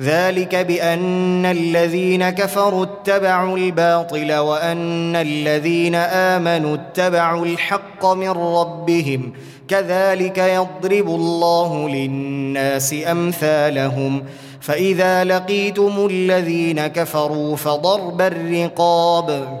ذلك بأن الذين كفروا اتبعوا الباطل وأن الذين آمنوا اتبعوا الحق من ربهم كذلك يضرب الله للناس أمثالهم فإذا لقيتم الذين كفروا فضرب الرقاب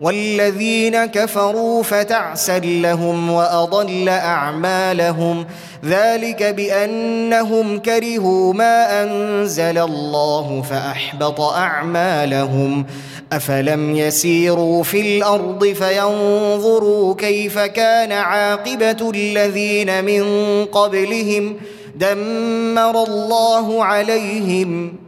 والذين كفروا فتعسا لهم وأضل أعمالهم. ذلك بأنهم كرهوا ما أنزل الله فأحبط أعمالهم. أفلم يسيروا في الأرض فينظروا كيف كان عاقبة الذين من قبلهم. دمر الله عليهم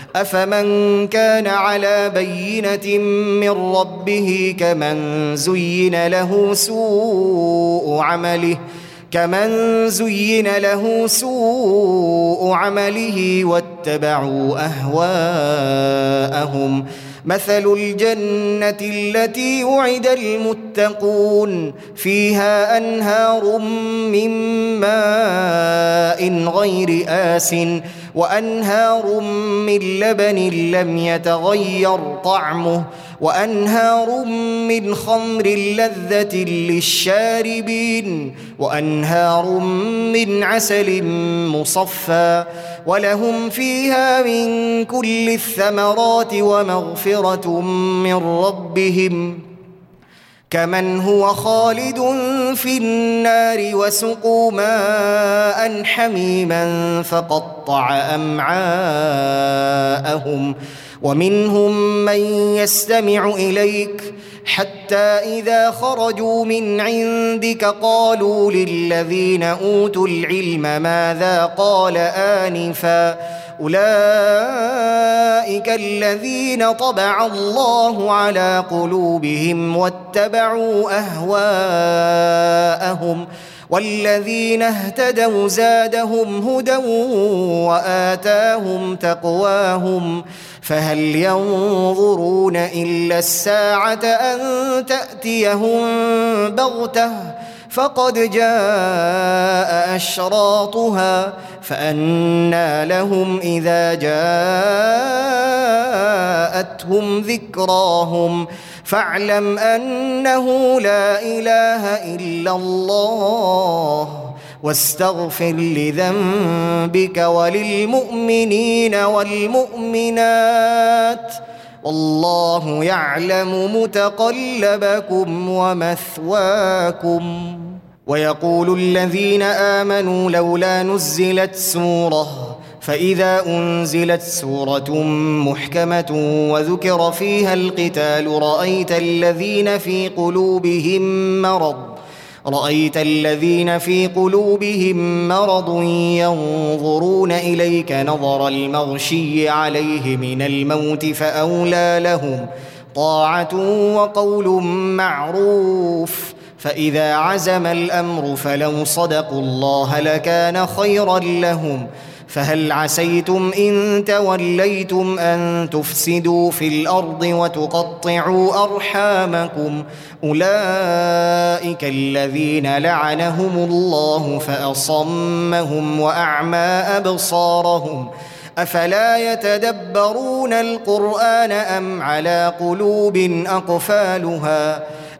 أفمن كان على بينة من ربه كمن زين له سوء عمله كمن زين له سوء عمله واتبعوا أهواءهم. مثل الجنة التي وعد المتقون فيها أنهار من ماء غير آسٍ وأنهار من لبن لم يتغير طعمه وأنهار من خمر لذة للشاربين وأنهار من عسل مصفى. ولهم فيها من كل الثمرات ومغفرة من ربهم. كمن هو خالد في النار وسقوا ماء حميما فقطع أمعاءهم ومنهم من يستمع إليك حتى إذا خرجوا من عندك قالوا للذين أوتوا العلم ماذا قال آنفا أولئك الذين طبع الله على قلوبهم واتبعوا أهواءهم والذين اهتدوا زادهم هدى وآتاهم تقواهم فهل ينظرون إلا الساعة أن تأتيهم بغتة فقد جاء أشراطها فانى لهم إذا جاءتهم ذكراهم. فاعلم أنه لا إله إلا الله واستغفر لذنبك وللمؤمنين والمؤمنات. والله يعلم متقلبكم ومثواكم. ويقول الذين آمنوا لولا نزلت سورة فإذا أنزلت سورة محكمة وذكر فيها القتال رأيت الذين في قلوبهم مرض. رأيت الذين في قلوبهم مرض ينظرون إليك نظر المغشي عليه من الموت فأولى لهم طاعة وقول معروف فإذا عزم الأمر فلو صدقوا الله لكان خيرا لهم فهل عسيتم إن توليتم أن تفسدوا في الأرض وتقطعوا أرحامكم؟ أولئك الذين لعنهم الله فأصمهم وأعمى أبصارهم. أفلا يتدبرون القرآن أم على قلوب أقفالها؟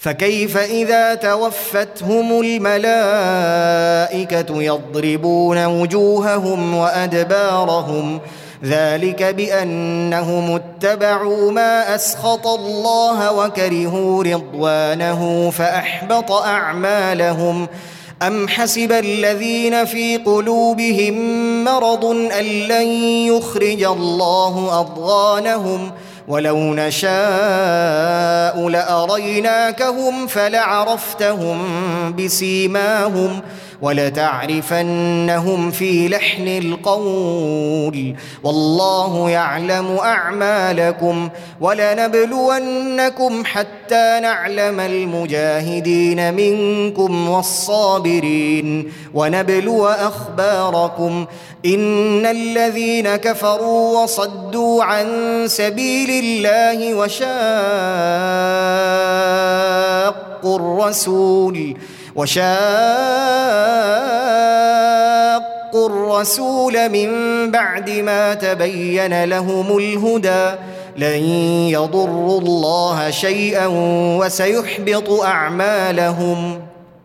فكيف إذا توفتهم الملائكة يضربون وجوههم وأدبارهم ذلك بأنهم اتبعوا ما أسخط الله وكرهوا رضوانه فأحبط أعمالهم أم حسب الذين في قلوبهم مرض أن لن يخرج الله أضغانهم ولو نشاء لاريناكهم فلعرفتهم بسيماهم ولتعرفنهم في لحن القول والله يعلم اعمالكم ولنبلونكم حتى نعلم المجاهدين منكم والصابرين ونبلو أخباركم. إن الذين كفروا وصدوا عن سبيل الله وشاقوا الرسول وشاقوا الرسول من بعد ما تبين لهم الهدى. لن يضروا الله شيئا وسيحبط أعمالهم.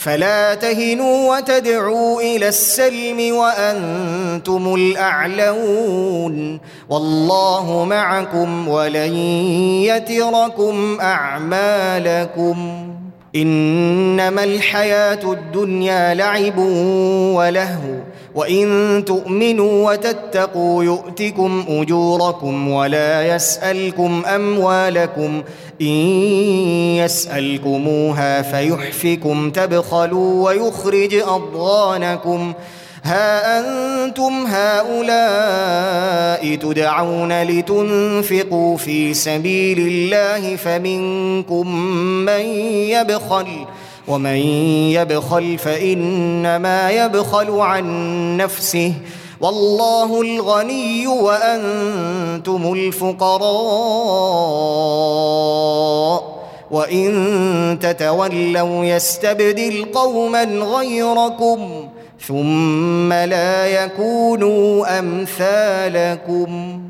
فلا تهنوا وتدعوا إلى السلم وأنتم الأعلون والله معكم ولن يتركم أعمالكم إنما الحياة الدنيا لعب ولهو وإن تؤمنوا وتتقوا يؤتكم أجوركم ولا يسألكم أموالكم إن يسألكموها فيحفكم تبخلوا ويخرج أضغانكم. ها أنتم هؤلاء تدعون لتنفقوا في سبيل الله فمنكم من يبخل ومن يبخل فإنما يبخل عن نفسه. والله الغني وأنتم الفقراء. وإن تتولوا يستبدل قوما غيركم. ثم لا يكونوا أمثالكم.